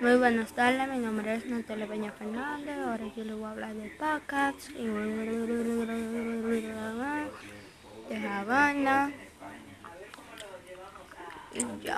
Muy buenas tardes, mi nombre es Natalia Peña Fernández. Ahora yo les voy a hablar de Pacax y de Habana. Y ya.